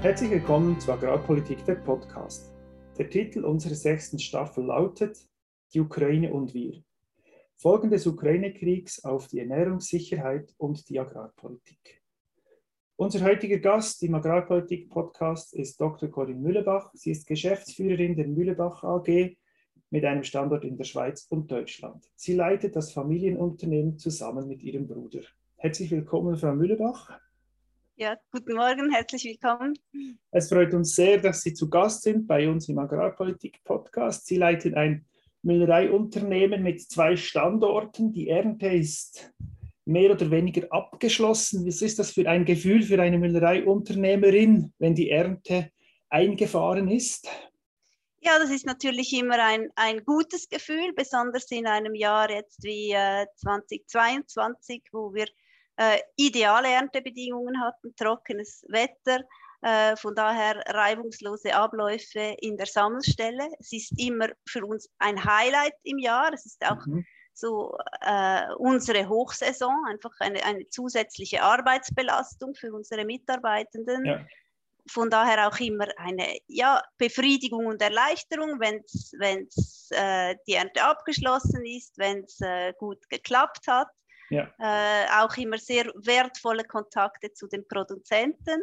Herzlich willkommen zu Agrarpolitik, der Podcast. Der Titel unserer sechsten Staffel lautet Die Ukraine und wir. Folgen des Ukraine-Kriegs auf die Ernährungssicherheit und die Agrarpolitik. Unser heutiger Gast im Agrarpolitik-Podcast ist Dr. Corinne Mühlebach. Sie ist Geschäftsführerin der Mühlebach AG mit einem Standort in der Schweiz und Deutschland. Sie leitet das Familienunternehmen zusammen mit ihrem Bruder. Herzlich willkommen, Frau Mühlebach. Ja, guten Morgen, herzlich willkommen. Es freut uns sehr, dass Sie zu Gast sind bei uns im Agrarpolitik-Podcast. Sie leiten ein Müllereiunternehmen mit zwei Standorten. Die Ernte ist mehr oder weniger abgeschlossen. Was ist das für ein Gefühl für eine Müllereiunternehmerin, wenn die Ernte eingefahren ist? Ja, das ist natürlich immer ein, ein gutes Gefühl, besonders in einem Jahr jetzt wie äh, 2022, wo wir äh, ideale Erntebedingungen hatten, trockenes Wetter, äh, von daher reibungslose Abläufe in der Sammelstelle. Es ist immer für uns ein Highlight im Jahr. Es ist auch mhm. so äh, unsere Hochsaison, einfach eine, eine zusätzliche Arbeitsbelastung für unsere Mitarbeitenden. Ja von daher auch immer eine ja, Befriedigung und Erleichterung, wenn äh, die Ernte abgeschlossen ist, wenn es äh, gut geklappt hat. Ja. Äh, auch immer sehr wertvolle Kontakte zu den Produzenten.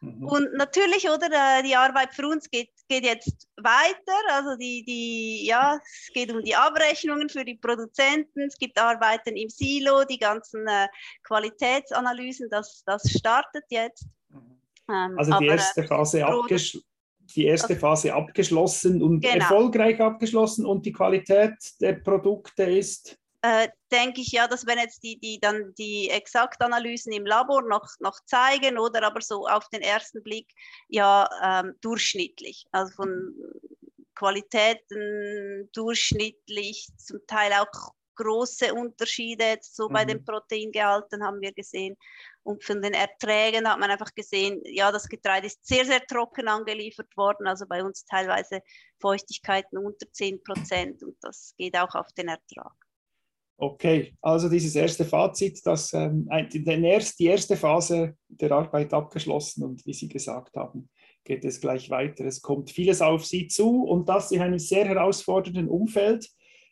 Mhm. Und natürlich, oder, äh, die Arbeit für uns geht, geht jetzt weiter. Also die, die, ja, es geht um die Abrechnungen für die Produzenten, es gibt Arbeiten im Silo, die ganzen äh, Qualitätsanalysen, das, das startet jetzt. Mhm. Ähm, also die erste Phase abgeschlossen die erste Phase abgeschlossen und genau. erfolgreich abgeschlossen und die Qualität der Produkte ist äh, denke ich ja, dass wenn jetzt die, die dann die Exaktanalysen im Labor noch, noch zeigen oder aber so auf den ersten Blick ja ähm, durchschnittlich, also von Qualitäten durchschnittlich, zum Teil auch große Unterschiede jetzt so mhm. bei den mhm. Proteingehalten haben wir gesehen. Und von den Erträgen hat man einfach gesehen, ja, das Getreide ist sehr, sehr trocken angeliefert worden, also bei uns teilweise Feuchtigkeiten unter 10 Prozent und das geht auch auf den Ertrag. Okay, also dieses erste Fazit, dass ähm, die erste Phase der Arbeit abgeschlossen und wie Sie gesagt haben, geht es gleich weiter. Es kommt vieles auf Sie zu und das in einem sehr herausfordernden Umfeld,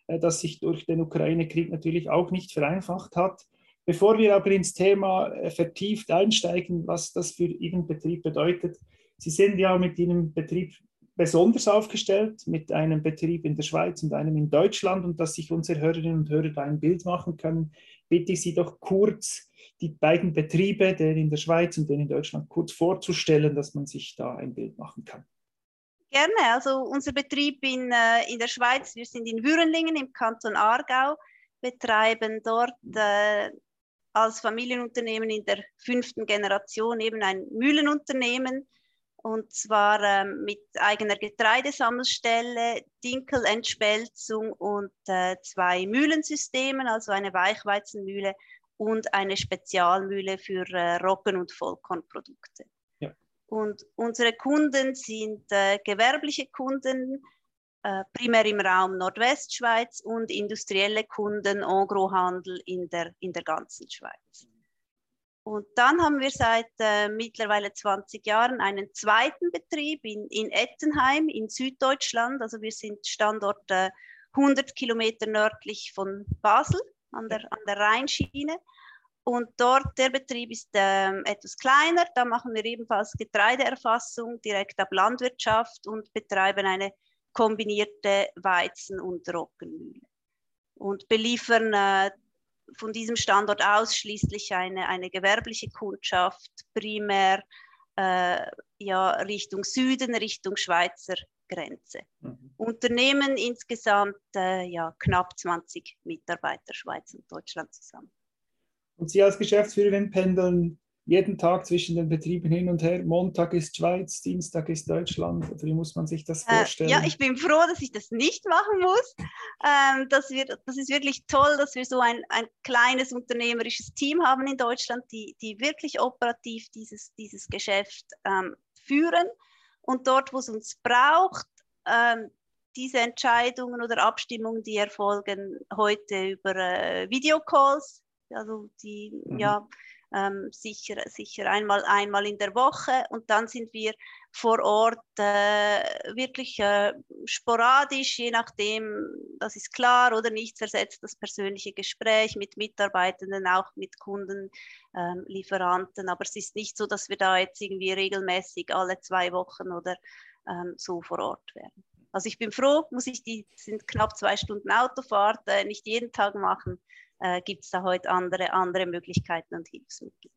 äh, das sich durch den Ukraine-Krieg natürlich auch nicht vereinfacht hat. Bevor wir aber ins Thema äh, vertieft einsteigen, was das für Ihren Betrieb bedeutet, Sie sind ja mit Ihrem Betrieb besonders aufgestellt mit einem Betrieb in der Schweiz und einem in Deutschland und dass sich unsere Hörerinnen und Hörer da ein Bild machen können, bitte ich Sie doch kurz die beiden Betriebe, den in der Schweiz und den in Deutschland, kurz vorzustellen, dass man sich da ein Bild machen kann. Gerne, also unser Betrieb in, äh, in der Schweiz, wir sind in Würenlingen im Kanton Aargau, betreiben dort äh, als Familienunternehmen in der fünften Generation eben ein Mühlenunternehmen und zwar ähm, mit eigener Getreidesammelstelle, Dinkelentspelzung und äh, zwei Mühlensystemen, also eine Weichweizenmühle und eine Spezialmühle für äh, Roggen- und Vollkornprodukte. Ja. Und unsere Kunden sind äh, gewerbliche Kunden, äh, primär im Raum Nordwestschweiz und industrielle Kunden, Engrohandel in der, in der ganzen Schweiz. Und dann haben wir seit äh, mittlerweile 20 Jahren einen zweiten Betrieb in, in Ettenheim in Süddeutschland. Also wir sind Standort äh, 100 Kilometer nördlich von Basel an der, an der Rheinschiene. Und dort, der Betrieb ist äh, etwas kleiner. Da machen wir ebenfalls Getreideerfassung direkt ab Landwirtschaft und betreiben eine kombinierte Weizen- und Roggenmühle. Und beliefern äh, von diesem Standort ausschließlich eine, eine gewerbliche Kundschaft, primär äh, ja, Richtung Süden, Richtung Schweizer Grenze. Mhm. Unternehmen insgesamt äh, ja, knapp 20 Mitarbeiter, Schweiz und Deutschland zusammen. Und Sie als Geschäftsführerin pendeln jeden Tag zwischen den Betrieben hin und her. Montag ist Schweiz, Dienstag ist Deutschland. Oder wie muss man sich das vorstellen? Äh, ja, ich bin froh, dass ich das nicht machen muss. Ähm, das, wird, das ist wirklich toll, dass wir so ein, ein kleines unternehmerisches Team haben in Deutschland, die, die wirklich operativ dieses, dieses Geschäft ähm, führen. Und dort, wo es uns braucht, ähm, diese Entscheidungen oder Abstimmungen, die erfolgen heute über äh, Videocalls, also die, mhm. ja, ähm, sicher, sicher einmal, einmal in der Woche. Und dann sind wir vor Ort äh, wirklich äh, sporadisch, je nachdem, das ist klar oder nicht, versetzt das persönliche Gespräch mit Mitarbeitenden, auch mit Kunden, ähm, Lieferanten. Aber es ist nicht so, dass wir da jetzt irgendwie regelmäßig alle zwei Wochen oder ähm, so vor Ort werden. Also ich bin froh, muss ich die sind knapp zwei Stunden Autofahrt, äh, nicht jeden Tag machen, äh, gibt es da heute andere, andere Möglichkeiten und Hilfsmittel.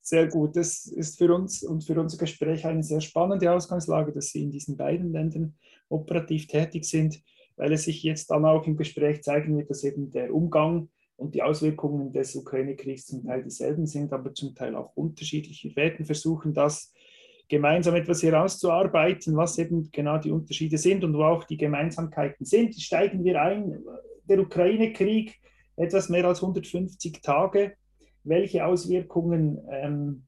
Sehr gut. Das ist für uns und für unser Gespräch eine sehr spannende Ausgangslage, dass Sie in diesen beiden Ländern operativ tätig sind, weil es sich jetzt dann auch im Gespräch zeigen wird, dass eben der Umgang und die Auswirkungen des Ukraine-Kriegs zum Teil dieselben sind, aber zum Teil auch unterschiedlich. Wir werden versuchen, das gemeinsam etwas herauszuarbeiten, was eben genau die Unterschiede sind und wo auch die Gemeinsamkeiten sind. Steigen wir ein. Der Ukraine-Krieg, etwas mehr als 150 Tage. Welche Auswirkungen ähm,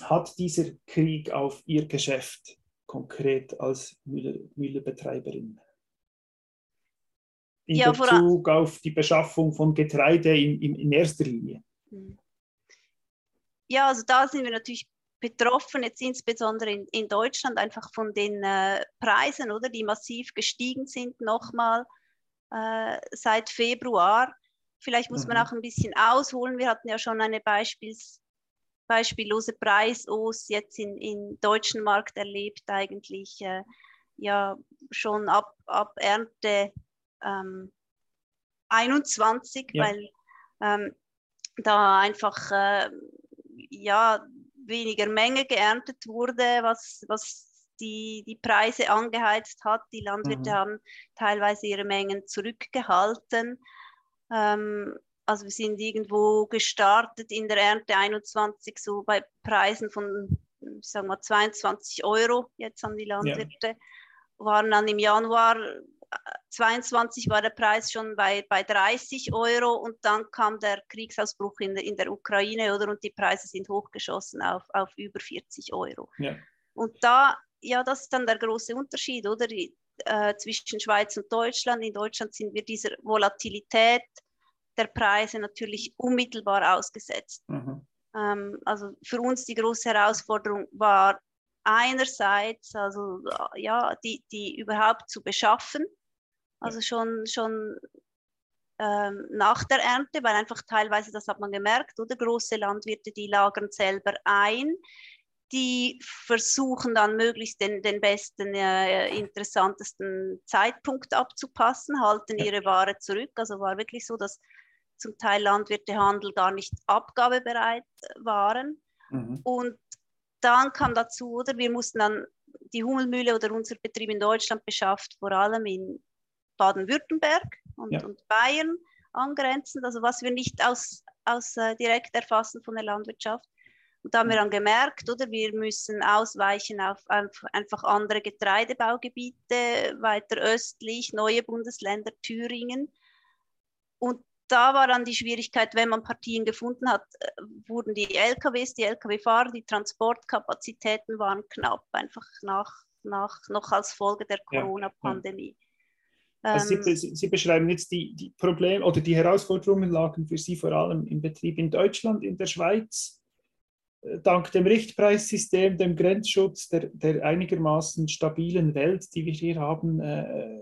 hat dieser Krieg auf Ihr Geschäft konkret als Müllebetreiberin? In ja, Bezug auf die Beschaffung von Getreide in, in, in erster Linie. Hm. Ja, also da sind wir natürlich betroffen, jetzt insbesondere in, in Deutschland, einfach von den äh, Preisen, oder, die massiv gestiegen sind nochmal äh, seit Februar. Vielleicht muss mhm. man auch ein bisschen ausholen. Wir hatten ja schon eine Beispiels, beispiellose Preis-Os jetzt in, im deutschen Markt erlebt, eigentlich äh, ja schon ab, ab Ernte ähm, 21, ja. weil ähm, da einfach äh, ja weniger Menge geerntet wurde, was, was die, die Preise angeheizt hat. Die Landwirte mhm. haben teilweise ihre Mengen zurückgehalten. Ähm, also wir sind irgendwo gestartet in der Ernte 21 so bei Preisen von, ich sag mal, 22 Euro jetzt an die Landwirte. Ja. Waren dann im Januar 22 war der Preis schon bei, bei 30 Euro und dann kam der Kriegsausbruch in, in der Ukraine oder und die Preise sind hochgeschossen auf, auf über 40 Euro. Ja. Und da, ja, das ist dann der große Unterschied, oder? Die, äh, zwischen Schweiz und Deutschland. In Deutschland sind wir dieser Volatilität der Preise natürlich unmittelbar ausgesetzt. Mhm. Ähm, also für uns die große Herausforderung war einerseits, also ja, die, die überhaupt zu beschaffen, also schon, schon ähm, nach der Ernte, weil einfach teilweise, das hat man gemerkt, oder große Landwirte, die lagern selber ein, die versuchen dann möglichst den, den besten, äh, interessantesten Zeitpunkt abzupassen, halten ihre Ware zurück. Also war wirklich so, dass zum Teil Landwirte Handel gar nicht abgabebereit waren. Mhm. Und dann kam dazu, oder wir mussten dann die Hummelmühle oder unser Betrieb in Deutschland beschafft, vor allem in Baden-Württemberg und, ja. und, Bayern angrenzend, also was wir nicht aus, aus äh, direkt erfassen von der Landwirtschaft. Und da haben wir dann gemerkt, oder wir müssen ausweichen auf einfach andere Getreidebaugebiete, weiter östlich, neue Bundesländer, Thüringen. Und da war dann die Schwierigkeit, wenn man Partien gefunden hat, äh, wurden die LKWs, die LKW-Fahrer, die Transportkapazitäten waren knapp, einfach nach, nach, noch als Folge der Corona-Pandemie. Also Sie, ähm. Sie, beschreiben jetzt die, die Probleme oder die Herausforderungen lagen für Sie vor allem im Betrieb in Deutschland, in der Schweiz. Dank dem Richtpreissystem, dem Grenzschutz, der, der einigermaßen stabilen Welt, die wir hier haben, äh,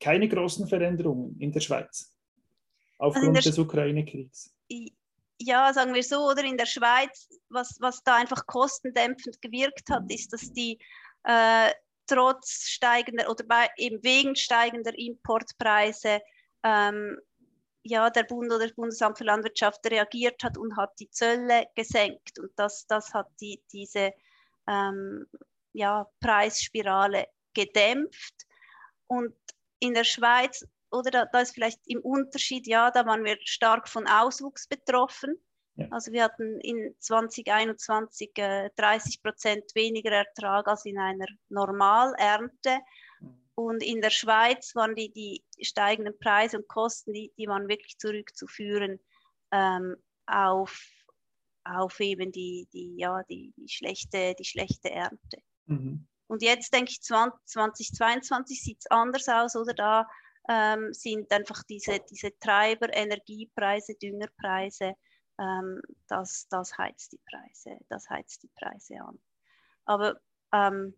keine großen Veränderungen in der Schweiz. Aufgrund also des Ukraine-Kriegs. Ja, sagen wir so, oder? In der Schweiz, was, was da einfach kostendämpfend gewirkt hat, ist, dass die äh, trotz steigender oder bei, eben wegen steigender Importpreise ähm, ja, der Bund oder das Bundesamt für Landwirtschaft reagiert hat und hat die Zölle gesenkt. Und das, das hat die, diese ähm, ja, Preisspirale gedämpft. Und in der Schweiz, oder da, da ist vielleicht im Unterschied, ja, da waren wir stark von Auswuchs betroffen. Ja. Also wir hatten in 2021 äh, 30 Prozent weniger Ertrag als in einer Normalernte. Und in der Schweiz waren die, die steigenden Preise und Kosten, die, die waren wirklich zurückzuführen ähm, auf, auf eben die, die, ja, die, die, schlechte, die schlechte Ernte. Mhm. Und jetzt denke ich, 20, 2022 sieht es anders aus, oder da ähm, sind einfach diese, diese Treiber, Energiepreise, Düngerpreise, ähm, das, das heizt die Preise, das heizt die Preise an. Aber ähm,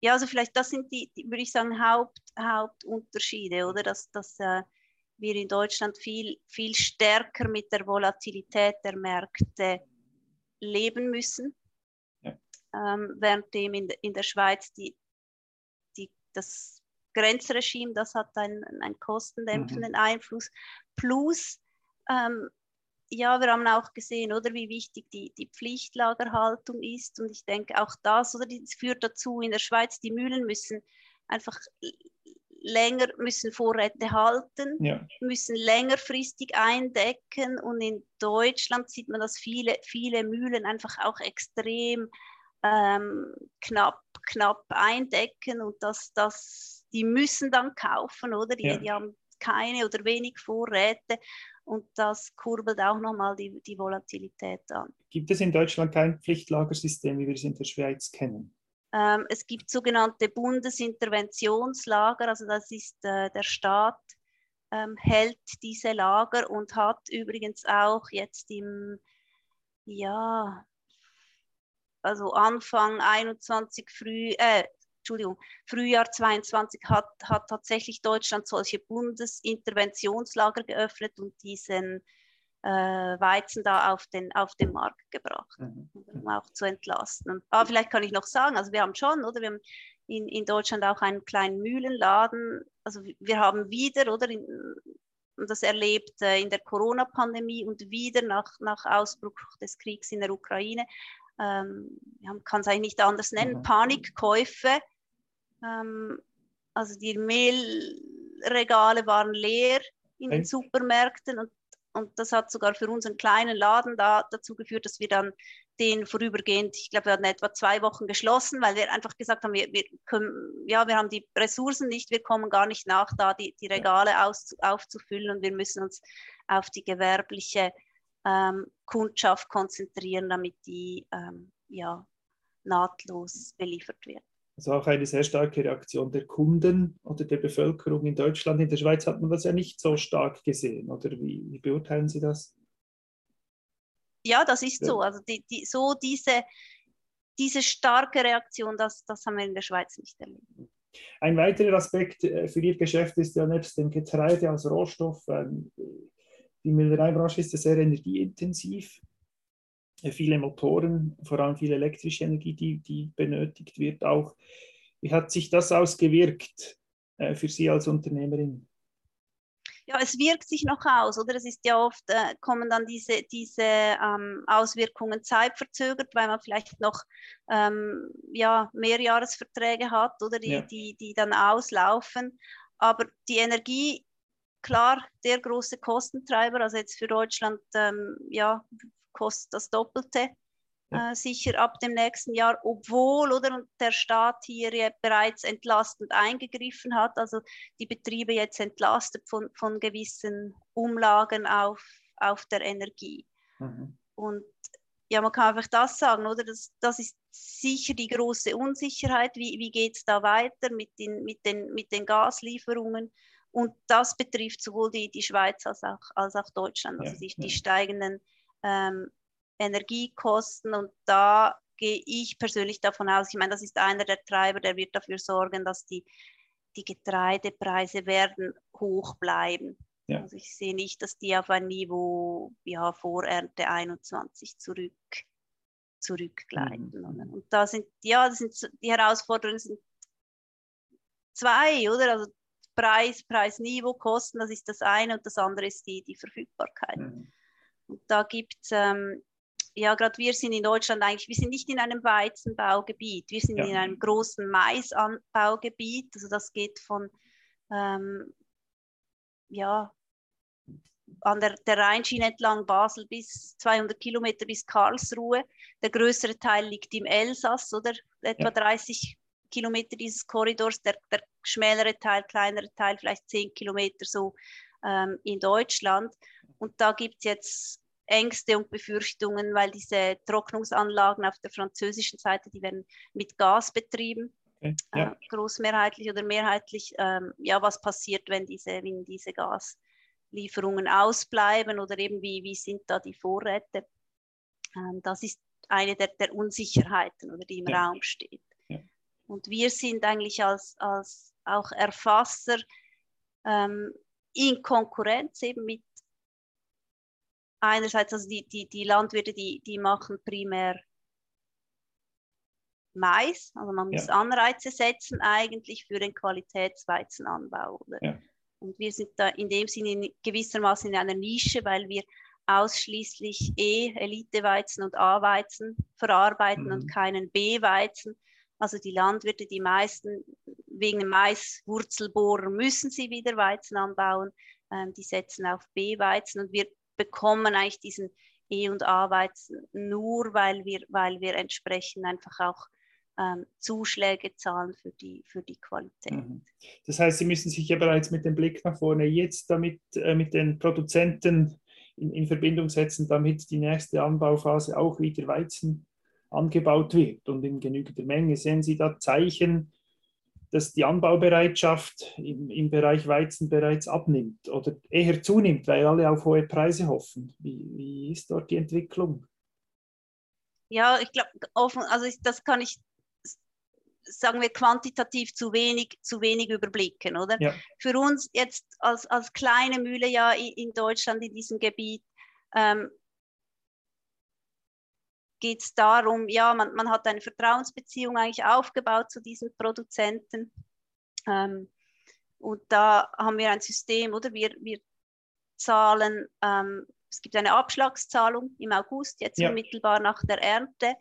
ja, also vielleicht das sind die, die würde ich sagen, Haupt, Hauptunterschiede, oder? Dass, dass äh, wir in Deutschland viel, viel stärker mit der Volatilität der Märkte leben müssen. Ja. Ähm, währenddem in, in der Schweiz die, die, das Grenzregime, das hat einen, einen kostendämpfenden mhm. Einfluss. Plus ähm, ja, wir haben auch gesehen, oder wie wichtig die, die Pflichtlagerhaltung ist. Und ich denke auch das, oder das führt dazu, in der Schweiz, die Mühlen müssen einfach länger, müssen Vorräte halten, ja. müssen längerfristig eindecken. Und in Deutschland sieht man, dass viele, viele Mühlen einfach auch extrem ähm, knapp, knapp eindecken und dass das, die müssen dann kaufen, oder? Die, ja. die haben keine oder wenig Vorräte und das kurbelt auch nochmal die, die Volatilität an. Gibt es in Deutschland kein Pflichtlagersystem, wie wir es in der Schweiz kennen? Ähm, es gibt sogenannte Bundesinterventionslager, also das ist äh, der Staat ähm, hält diese Lager und hat übrigens auch jetzt im ja also Anfang 21 früh äh, Entschuldigung, Frühjahr 22 hat, hat tatsächlich Deutschland solche Bundesinterventionslager geöffnet und diesen äh, Weizen da auf den, auf den Markt gebracht, mhm. um auch zu entlasten. Aber vielleicht kann ich noch sagen, also wir haben schon, oder wir haben in, in Deutschland auch einen kleinen Mühlenladen, also wir haben wieder, oder in, das erlebt äh, in der Corona-Pandemie und wieder nach, nach Ausbruch des Kriegs in der Ukraine, ähm, man kann es eigentlich nicht anders nennen, mhm. Panikkäufe ähm, also die Mehlregale waren leer in den Supermärkten und, und das hat sogar für unseren kleinen Laden da, dazu geführt, dass wir dann den vorübergehend, ich glaube, wir hatten etwa zwei Wochen geschlossen, weil wir einfach gesagt haben, wir, wir, können, ja, wir haben die Ressourcen nicht, wir kommen gar nicht nach, da die, die Regale aus, aufzufüllen und wir müssen uns auf die gewerbliche ähm, Kundschaft konzentrieren, damit die ähm, ja, nahtlos beliefert wird. Also auch eine sehr starke Reaktion der Kunden oder der Bevölkerung in Deutschland. In der Schweiz hat man das ja nicht so stark gesehen. Oder wie, wie beurteilen Sie das? Ja, das ist ja. so. Also die, die, so diese, diese starke Reaktion, das, das haben wir in der Schweiz nicht erlebt. Ein weiterer Aspekt äh, für Ihr Geschäft ist ja nebst dem Getreide als Rohstoff, ähm, die Müllereibranche ist ja sehr energieintensiv. Äh, viele Motoren, vor allem viel elektrische Energie, die, die benötigt wird auch. Wie hat sich das ausgewirkt äh, für Sie als Unternehmerin? Ja, es wirkt sich noch aus, oder? Es ist ja oft, äh, kommen dann diese, diese ähm, Auswirkungen zeitverzögert, weil man vielleicht noch ähm, ja, Mehrjahresverträge hat, oder? Die, ja. die, die dann auslaufen. Aber die Energie, klar, der große Kostentreiber, also jetzt für Deutschland, ähm, ja, kostet das Doppelte. Ja. Äh, sicher ab dem nächsten Jahr, obwohl oder der Staat hier ja bereits entlastend eingegriffen hat, also die Betriebe jetzt entlastet von, von gewissen Umlagen auf, auf der Energie. Mhm. Und ja, man kann einfach das sagen, oder? Das, das ist sicher die große Unsicherheit. Wie, wie geht es da weiter mit den, mit, den, mit den Gaslieferungen? Und das betrifft sowohl die, die Schweiz als auch, als auch Deutschland, also ja, die, ja. die steigenden ähm, Energiekosten und da gehe ich persönlich davon aus, ich meine, das ist einer der Treiber, der wird dafür sorgen, dass die, die Getreidepreise werden hoch bleiben. Ja. Also ich sehe nicht, dass die auf ein Niveau ja, vor Ernte 21 zurück, zurückgleiten. Mhm. Und da sind, ja, das sind, die Herausforderungen sind zwei, oder? Also Preis, Preisniveau, Kosten, das ist das eine und das andere ist die, die Verfügbarkeit. Mhm. Und da gibt es, ähm, ja, gerade wir sind in Deutschland eigentlich, wir sind nicht in einem Weizenbaugebiet, wir sind ja. in einem großen Maisanbaugebiet. Also das geht von, ähm, ja, an der, der Rheinschiene entlang Basel bis 200 Kilometer bis Karlsruhe. Der größere Teil liegt im Elsass, oder etwa ja. 30 Kilometer dieses Korridors. Der, der schmälere Teil, kleinere Teil, vielleicht 10 Kilometer so ähm, in Deutschland. Und da gibt es jetzt Ängste und Befürchtungen, weil diese Trocknungsanlagen auf der französischen Seite, die werden mit Gas betrieben, okay, ja. äh, großmehrheitlich oder mehrheitlich. Ähm, ja, was passiert, wenn diese, wenn diese Gas Lieferungen ausbleiben oder eben wie, wie sind da die Vorräte. Ähm, das ist eine der, der Unsicherheiten, oder die im ja. Raum steht. Ja. Und wir sind eigentlich als, als auch Erfasser ähm, in Konkurrenz eben mit einerseits, also die, die, die Landwirte, die, die machen primär Mais, also man muss ja. Anreize setzen eigentlich für den Qualitätsweizenanbau. Oder? Ja. Und wir sind da in dem Sinne in gewissermaßen in einer Nische, weil wir ausschließlich E, Eliteweizen und A-Weizen verarbeiten mhm. und keinen B-Weizen. Also die Landwirte, die meisten wegen dem Maiswurzelbohrer müssen sie wieder Weizen anbauen. Ähm, die setzen auf B-Weizen und wir bekommen eigentlich diesen E- und A-Weizen nur, weil wir, weil wir entsprechend einfach auch ähm, Zuschläge zahlen für die, für die Qualität. Mhm. Das heißt, Sie müssen sich ja bereits mit dem Blick nach vorne jetzt damit äh, mit den Produzenten in, in, Verbindung setzen, damit die nächste Anbauphase auch wieder Weizen angebaut wird und in genügender Menge. Sehen Sie da Zeichen, dass die Anbaubereitschaft im, im Bereich Weizen bereits abnimmt oder eher zunimmt, weil alle auf hohe Preise hoffen? Wie, wie ist dort die Entwicklung? Ja, ich glaube, also ich, das kann ich sagen wir, quantitativ zu wenig, zu wenig überblicken, oder? Ja. Für uns jetzt als, als kleine Mühle ja in Deutschland in diesem Gebiet ähm, geht es darum, ja, man, man hat eine Vertrauensbeziehung eigentlich aufgebaut zu diesen Produzenten. Ähm, und da haben wir ein System, oder? Wir, wir zahlen, ähm, es gibt eine Abschlagszahlung im August, jetzt ja. unmittelbar nach der Ernte.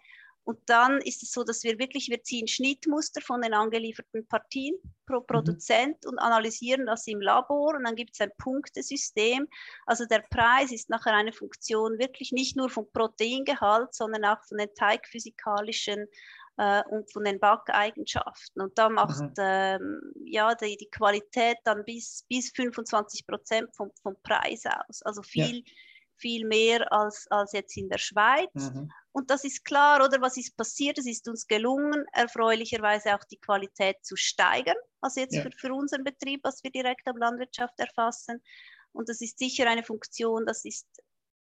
Und dann ist es so, dass wir wirklich, wir ziehen Schnittmuster von den angelieferten Partien pro mhm. Produzent mhm. und analysieren das im Labor und dann gibt es ein Punktesystem. Also der Preis ist nachher eine Funktion wirklich nicht nur vom Proteingehalt, sondern auch von den teigphysikalischen äh, und von den Backeigenschaften. Und da macht mhm. ähm, ja die, die Qualität dann bis, bis 25 Prozent vom, vom Preis aus. Also viel, ja. viel mehr als, als jetzt in der Schweiz. Mhm. Und das ist klar, oder was ist passiert? Es ist uns gelungen, erfreulicherweise auch die Qualität zu steigern. Also jetzt ja. für, für unseren Betrieb, was wir direkt ab Landwirtschaft erfassen. Und das ist sicher eine Funktion, das ist,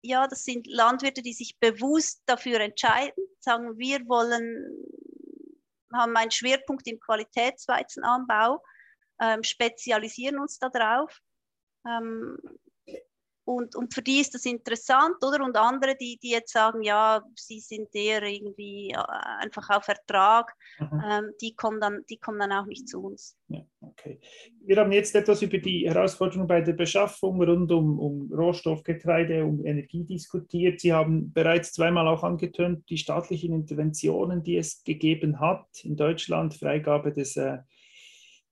ja, das sind Landwirte, die sich bewusst dafür entscheiden, sagen, wir wollen, haben einen Schwerpunkt im Qualitätsweizenanbau, ähm, spezialisieren uns darauf. Ähm, und, und für die ist das interessant, oder? Und andere, die, die jetzt sagen, ja, sie sind eher irgendwie äh, einfach auf Ertrag, mhm. ähm, die, kommen dann, die kommen dann auch nicht zu uns. Ja, okay. Wir haben jetzt etwas über die Herausforderungen bei der Beschaffung rund um, um Rohstoff, Getreide, um Energie diskutiert. Sie haben bereits zweimal auch angetönt, die staatlichen Interventionen, die es gegeben hat in Deutschland, Freigabe des äh,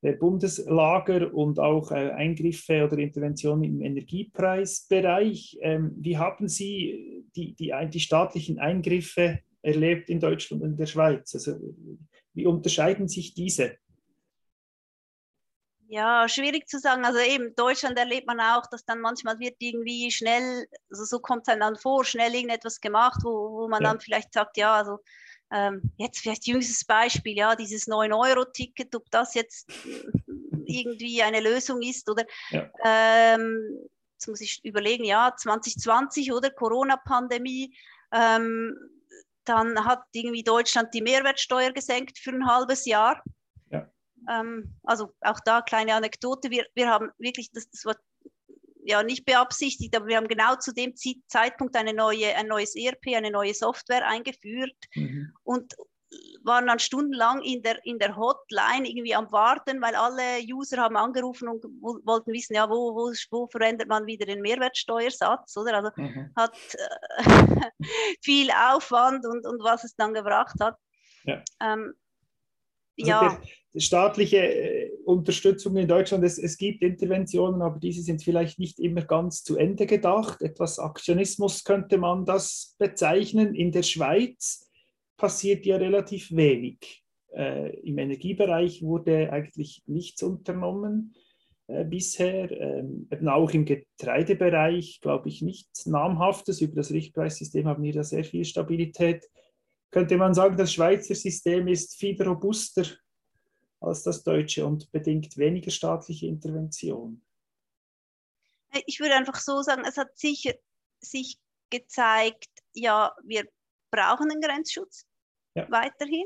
Bundeslager und auch äh, Eingriffe oder Interventionen im Energiepreisbereich. Ähm, wie haben Sie die, die, die staatlichen Eingriffe erlebt in Deutschland und in der Schweiz? Also, wie unterscheiden sich diese? Ja, schwierig zu sagen. Also eben, Deutschland erlebt man auch, dass dann manchmal wird irgendwie schnell, also so kommt es dann vor, schnell irgendetwas gemacht, wo, wo man ja. dann vielleicht sagt, ja, also ähm, jetzt vielleicht jüngstes Beispiel, ja, dieses 9-Euro-Ticket, ob das jetzt irgendwie eine Lösung ist oder ja. ähm, jetzt muss ich überlegen, ja, 2020 oder Corona-Pandemie, ähm, dann hat irgendwie Deutschland die Mehrwertsteuer gesenkt für ein halbes Jahr. Ja. Ähm, also auch da kleine Anekdote, wir, wir haben wirklich, das, das war ja nicht beabsichtigt, aber wir haben genau zu dem Zeitpunkt eine neue, ein neues ERP, eine neue Software eingeführt mhm. und waren dann stundenlang in der, in der Hotline irgendwie am Warten, weil alle User haben angerufen und wollten wissen, ja, wo, wo, wo verändert man wieder den Mehrwertsteuersatz, oder? Also mhm. hat äh, viel Aufwand und, und was es dann gebracht hat. Ja. Ähm, also ja. Die, staatliche äh, Unterstützung in Deutschland, es, es gibt Interventionen, aber diese sind vielleicht nicht immer ganz zu Ende gedacht. Etwas Aktionismus könnte man das bezeichnen. In der Schweiz passiert ja relativ wenig. Äh, Im Energiebereich wurde eigentlich nichts unternommen äh, bisher. Ähm, eben auch im Getreidebereich, glaube ich, nichts Namhaftes. Über das Richtpreissystem haben wir da sehr viel Stabilität könnte man sagen, das Schweizer System ist viel robuster als das deutsche und bedingt weniger staatliche Intervention. ich würde einfach so sagen, es hat sicher sich gezeigt, ja, wir brauchen einen Grenzschutz ja. weiterhin,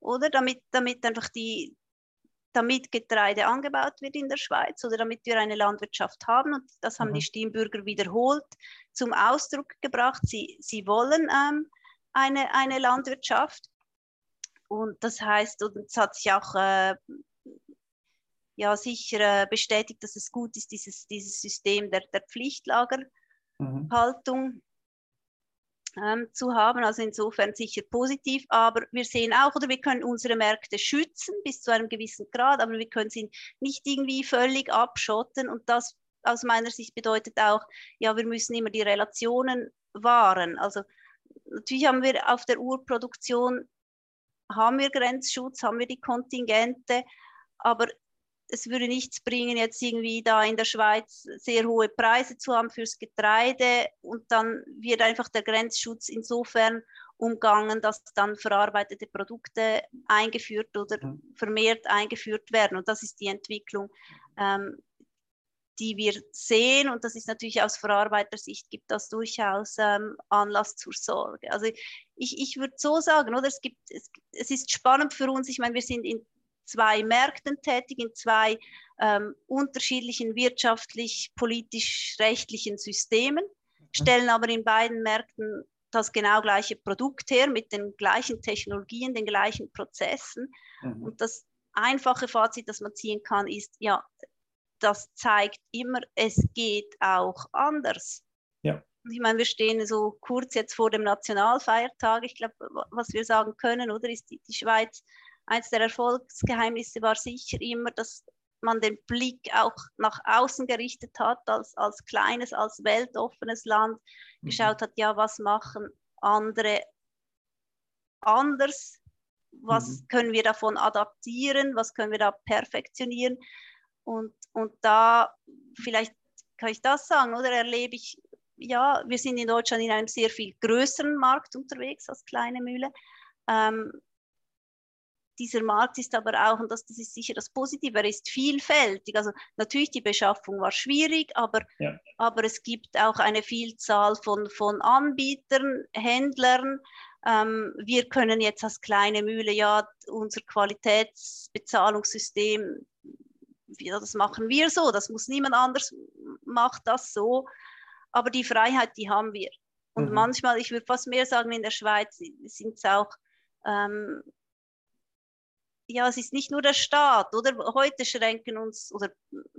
oder damit, damit einfach die, damit Getreide angebaut wird in der Schweiz oder damit wir eine Landwirtschaft haben. Und das haben mhm. die Stimmbürger wiederholt zum Ausdruck gebracht. Sie, sie wollen ähm, eine, eine Landwirtschaft. Und das heißt, und es hat sich auch äh, ja, sicher äh, bestätigt, dass es gut ist, dieses, dieses System der, der Pflichtlagerhaltung mhm. ähm, zu haben. Also insofern sicher positiv. Aber wir sehen auch, oder wir können unsere Märkte schützen bis zu einem gewissen Grad, aber wir können sie nicht irgendwie völlig abschotten. Und das aus meiner Sicht bedeutet auch, ja, wir müssen immer die Relationen wahren. Also natürlich haben wir auf der Urproduktion haben wir Grenzschutz, haben wir die Kontingente, aber es würde nichts bringen, jetzt irgendwie da in der Schweiz sehr hohe Preise zu haben fürs Getreide und dann wird einfach der Grenzschutz insofern umgangen, dass dann verarbeitete Produkte eingeführt oder mhm. vermehrt eingeführt werden. Und das ist die Entwicklung, ähm, die wir sehen. Und das ist natürlich aus Verarbeitersicht gibt das durchaus ähm, Anlass zur Sorge. Also ich, ich würde so sagen, oder es gibt, es, es ist spannend für uns. Ich meine, wir sind in zwei Märkten tätig, in zwei ähm, unterschiedlichen wirtschaftlich, politisch, rechtlichen Systemen, mhm. stellen aber in beiden Märkten das genau gleiche Produkt her mit den gleichen Technologien, den gleichen Prozessen. Mhm. Und das einfache Fazit, das man ziehen kann, ist, ja, das zeigt immer, es geht auch anders. Ja. Ich meine, wir stehen so kurz jetzt vor dem Nationalfeiertag. Ich glaube, was wir sagen können, oder, ist die, die Schweiz eines der Erfolgsgeheimnisse war sicher immer, dass man den Blick auch nach außen gerichtet hat, als, als kleines, als weltoffenes Land, mhm. geschaut hat, ja, was machen andere anders, was mhm. können wir davon adaptieren, was können wir da perfektionieren. Und, und da, vielleicht kann ich das sagen, oder erlebe ich, ja, wir sind in Deutschland in einem sehr viel größeren Markt unterwegs als kleine Mühle. Ähm, dieser Markt ist aber auch, und das, das ist sicher das Positive, er ist vielfältig. Also natürlich die Beschaffung war schwierig, aber, ja. aber es gibt auch eine Vielzahl von, von Anbietern, Händlern. Ähm, wir können jetzt als kleine Mühle ja unser Qualitätsbezahlungssystem, ja, das machen wir so, das muss niemand anders macht das so. Aber die Freiheit, die haben wir. Und mhm. manchmal, ich würde fast mehr sagen, in der Schweiz sind es auch ähm, ja, es ist nicht nur der Staat, oder? Heute schränken uns, oder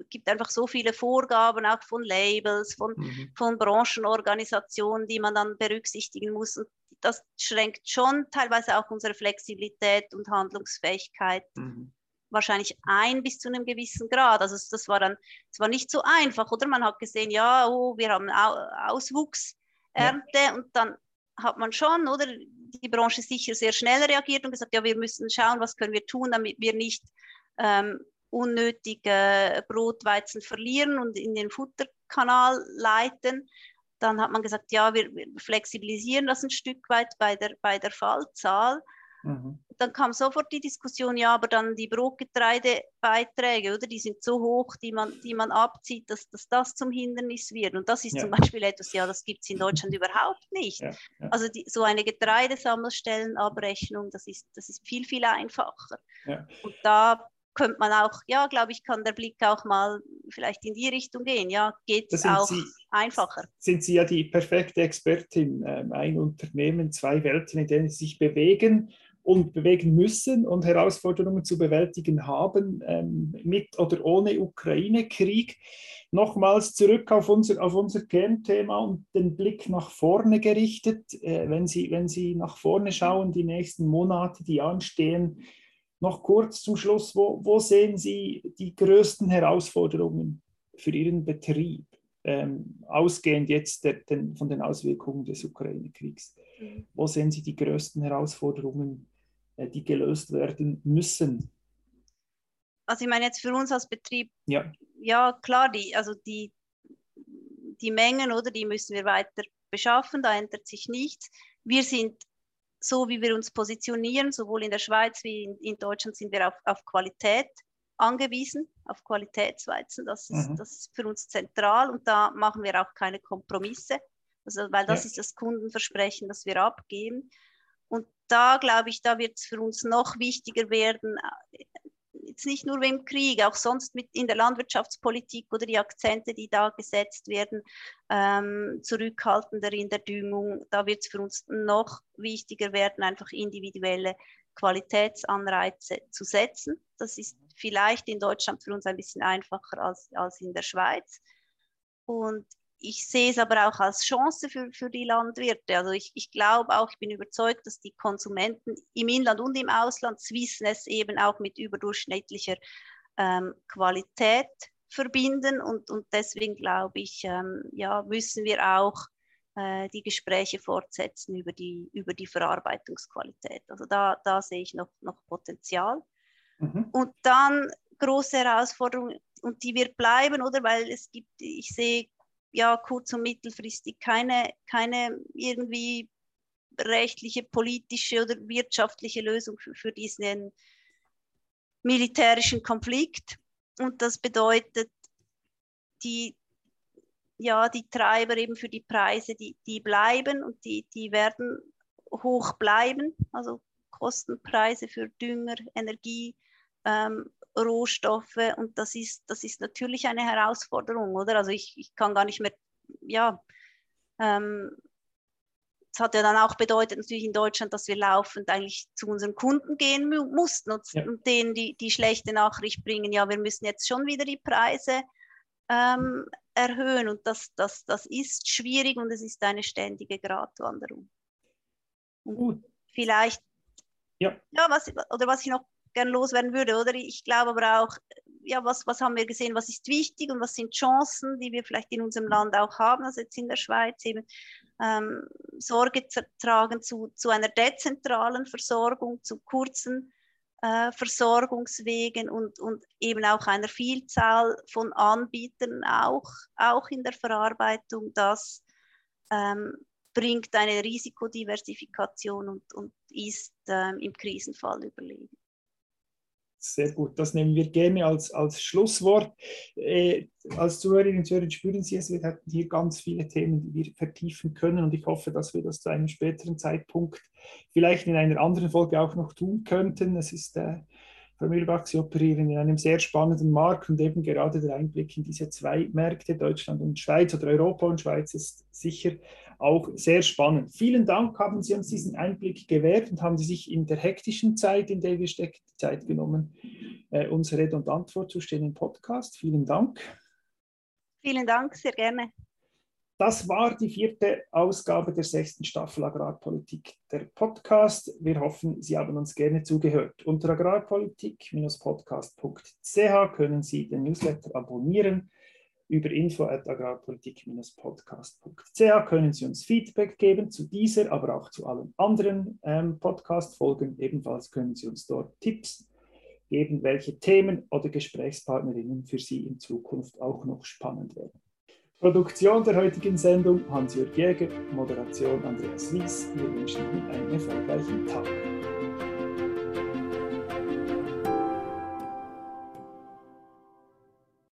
gibt einfach so viele Vorgaben auch von Labels, von, mhm. von Branchenorganisationen, die man dann berücksichtigen muss. Und das schränkt schon teilweise auch unsere Flexibilität und Handlungsfähigkeit mhm. Wahrscheinlich ein bis zu einem gewissen Grad. Also das war dann, es war nicht so einfach, oder? Man hat gesehen, ja, oh, wir haben Auswuchsernte ja. und dann hat man schon, oder? die Branche sicher sehr schnell reagiert und gesagt, ja, wir müssen schauen, was können wir tun, damit wir nicht ähm, unnötig äh, Brotweizen verlieren und in den Futterkanal leiten. Dann hat man gesagt, ja, wir, wir flexibilisieren das ein Stück weit bei der, bei der Fallzahl. Mhm. Dann kam sofort die Diskussion, ja, aber dann die Brotgetreidebeiträge, oder? Die sind so hoch, die man, die man abzieht, dass, dass das zum Hindernis wird. Und das ist ja. zum Beispiel etwas, ja, das gibt es in Deutschland überhaupt nicht. Ja, ja. Also die, so eine Getreidesammelstellenabrechnung, das ist, das ist viel, viel einfacher. Und da könnte man auch, ja, glaube ich, kann der Blick auch mal vielleicht in die Richtung gehen. Ja, geht es auch Sie, einfacher. Sind Sie ja die perfekte Expertin. Ähm, ein Unternehmen, zwei Welten, in denen Sie sich bewegen und bewegen müssen und Herausforderungen zu bewältigen haben, ähm, mit oder ohne Ukraine-Krieg. Nochmals zurück auf unser, auf unser Kernthema und den Blick nach vorne gerichtet. Äh, wenn, Sie, wenn Sie nach vorne schauen, die nächsten Monate, die anstehen, noch kurz zum Schluss, wo, wo sehen Sie die größten Herausforderungen für Ihren Betrieb, ähm, ausgehend jetzt der, den, von den Auswirkungen des Ukraine-Kriegs? Mhm. Wo sehen Sie die größten Herausforderungen die gelöst werden müssen. Also ich meine jetzt für uns als Betrieb, ja, ja klar, die, also die, die Mengen oder die müssen wir weiter beschaffen, da ändert sich nichts. Wir sind so, wie wir uns positionieren, sowohl in der Schweiz wie in, in Deutschland sind wir auf, auf Qualität angewiesen. auf Qualitätsweizen. Das ist, mhm. das ist für uns zentral und da machen wir auch keine Kompromisse, also, weil das ja. ist das Kundenversprechen, das wir abgeben. Da glaube ich, da wird es für uns noch wichtiger werden, jetzt nicht nur im Krieg, auch sonst mit in der Landwirtschaftspolitik oder die Akzente, die da gesetzt werden, ähm, zurückhaltender in der Düngung, da wird es für uns noch wichtiger werden, einfach individuelle Qualitätsanreize zu setzen. Das ist vielleicht in Deutschland für uns ein bisschen einfacher als, als in der Schweiz. Und ich sehe es aber auch als Chance für, für die Landwirte. Also ich, ich glaube auch, ich bin überzeugt, dass die Konsumenten im Inland und im Ausland wissen es eben auch mit überdurchschnittlicher ähm, Qualität verbinden. Und, und deswegen glaube ich, ähm, ja, müssen wir auch äh, die Gespräche fortsetzen über die, über die Verarbeitungsqualität. Also da, da sehe ich noch, noch Potenzial. Mhm. Und dann große Herausforderungen, und die wird bleiben, oder? Weil es gibt, ich sehe ja kurz- und mittelfristig keine, keine irgendwie rechtliche, politische oder wirtschaftliche Lösung für, für diesen militärischen Konflikt. Und das bedeutet, die, ja, die Treiber eben für die Preise, die, die bleiben und die, die werden hoch bleiben. Also Kostenpreise für Dünger, Energie, ähm, Rohstoffe und das ist, das ist natürlich eine Herausforderung, oder? Also ich, ich kann gar nicht mehr, ja, ähm, das hat ja dann auch bedeutet natürlich in Deutschland, dass wir laufend eigentlich zu unseren Kunden gehen mussten und, ja. denen die, die schlechte Nachricht bringen, ja, wir müssen jetzt schon wieder die Preise ähm, erhöhen und das, das, das ist schwierig und es ist eine ständige Gratwanderung. Und vielleicht, ja. ja, was, oder was ich noch gern loswerden würde, oder? Ich glaube aber auch, ja, was, was haben wir gesehen, was ist wichtig und was sind Chancen, die wir vielleicht in unserem Land auch haben, also jetzt in der Schweiz eben ähm, Sorge tragen zu, zu einer dezentralen Versorgung, zu kurzen äh, Versorgungswegen und, und eben auch einer Vielzahl von Anbietern, auch, auch in der Verarbeitung, das ähm, bringt eine Risikodiversifikation und, und ist ähm, im Krisenfall überlegen. Sehr gut, das nehmen wir gerne als, als Schlusswort. Äh, als Zuhörerinnen und Zuhörer spüren Sie es, wir hatten hier ganz viele Themen, die wir vertiefen können und ich hoffe, dass wir das zu einem späteren Zeitpunkt vielleicht in einer anderen Folge auch noch tun könnten. Es ist, äh, Frau Mühlbach, Sie operieren in einem sehr spannenden Markt und eben gerade der Einblick in diese zwei Märkte, Deutschland und Schweiz oder Europa und Schweiz, ist sicher auch sehr spannend. Vielen Dank, haben Sie uns diesen Einblick gewährt und haben Sie sich in der hektischen Zeit, in der wir stecken, Zeit genommen, äh, uns Rede und Antwort zu stellen im Podcast. Vielen Dank. Vielen Dank, sehr gerne. Das war die vierte Ausgabe der sechsten Staffel Agrarpolitik, der Podcast. Wir hoffen, Sie haben uns gerne zugehört. Unter agrarpolitik-podcast.ch können Sie den Newsletter abonnieren über info.agrarpolitik-podcast.ch können Sie uns Feedback geben zu dieser, aber auch zu allen anderen ähm, Podcast-Folgen. Ebenfalls können Sie uns dort Tipps geben, welche Themen oder Gesprächspartnerinnen für Sie in Zukunft auch noch spannend werden. Produktion der heutigen Sendung Hans-Jörg Jäger, Moderation Andreas Wies. Wir wünschen Ihnen einen erfolgreichen Tag.